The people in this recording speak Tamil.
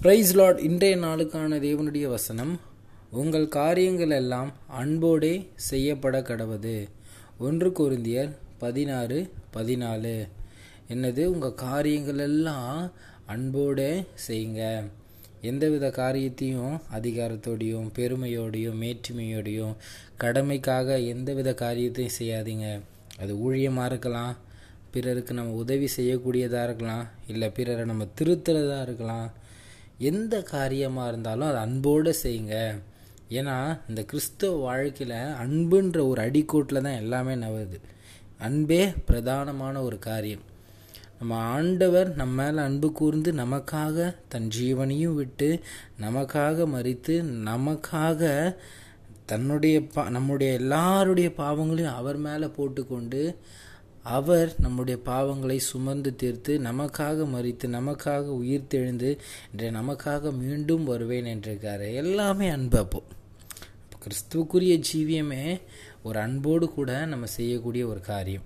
பிரைஸ் லார்ட் இன்றைய நாளுக்கான தேவனுடைய வசனம் உங்கள் காரியங்கள் எல்லாம் அன்போடே செய்யப்பட கடவுது ஒன்று கொரிந்தியர் பதினாறு பதினாலு. என்னது? உங்கள் காரியங்கள் எல்லாம் அன்போடே செய்யுங்க. எந்தவித காரியத்தையும் அதிகாரத்தோடையும் பெருமையோடையும் மேற்றுமையோடையும் கடமைக்காக எந்தவித காரியத்தையும் செய்யாதீங்க. அது ஊழியமாக இருக்கலாம் பிறருக்கு நம்ம உதவி செய்யக்கூடியதாக இருக்கலாம் இல்லை பிறரை நம்ம திருத்துறதாக இருக்கலாம் எந்த காரியமாக இருந்தாலும் அது அன்போடு செய்யுங்க. ஏன்னா இந்த கிறிஸ்தவ வாழ்க்கையில் அன்புன்ற ஒரு அடிக்கோட்டில் தான் எல்லாமே நவுது அன்பே பிரதானமான ஒரு காரியம். நம்ம ஆண்டவர் நம்ம மேலே அன்பு கூர்ந்து நமக்காக தன் ஜீவனையும் விட்டு நமக்காக மறித்து நமக்காக தன்னுடைய பா நம்முடைய எல்லாருடைய பாவங்களையும் அவர் மேலே போட்டுக்கொண்டு அவர் நம்முடைய பாவங்களை சுமந்து தீர்த்து நமக்காக மறித்து நமக்காக உயிர் தெழுந்து இன்றைய நமக்காக மீண்டும் வருவேன் என்றிருக்காரு. எல்லாமே அன்பு அப்போ. கிறிஸ்துவுக்குரிய ஜீவியமே ஒரு அன்போடு கூட நம்ம செய்யக்கூடிய ஒரு காரியம்.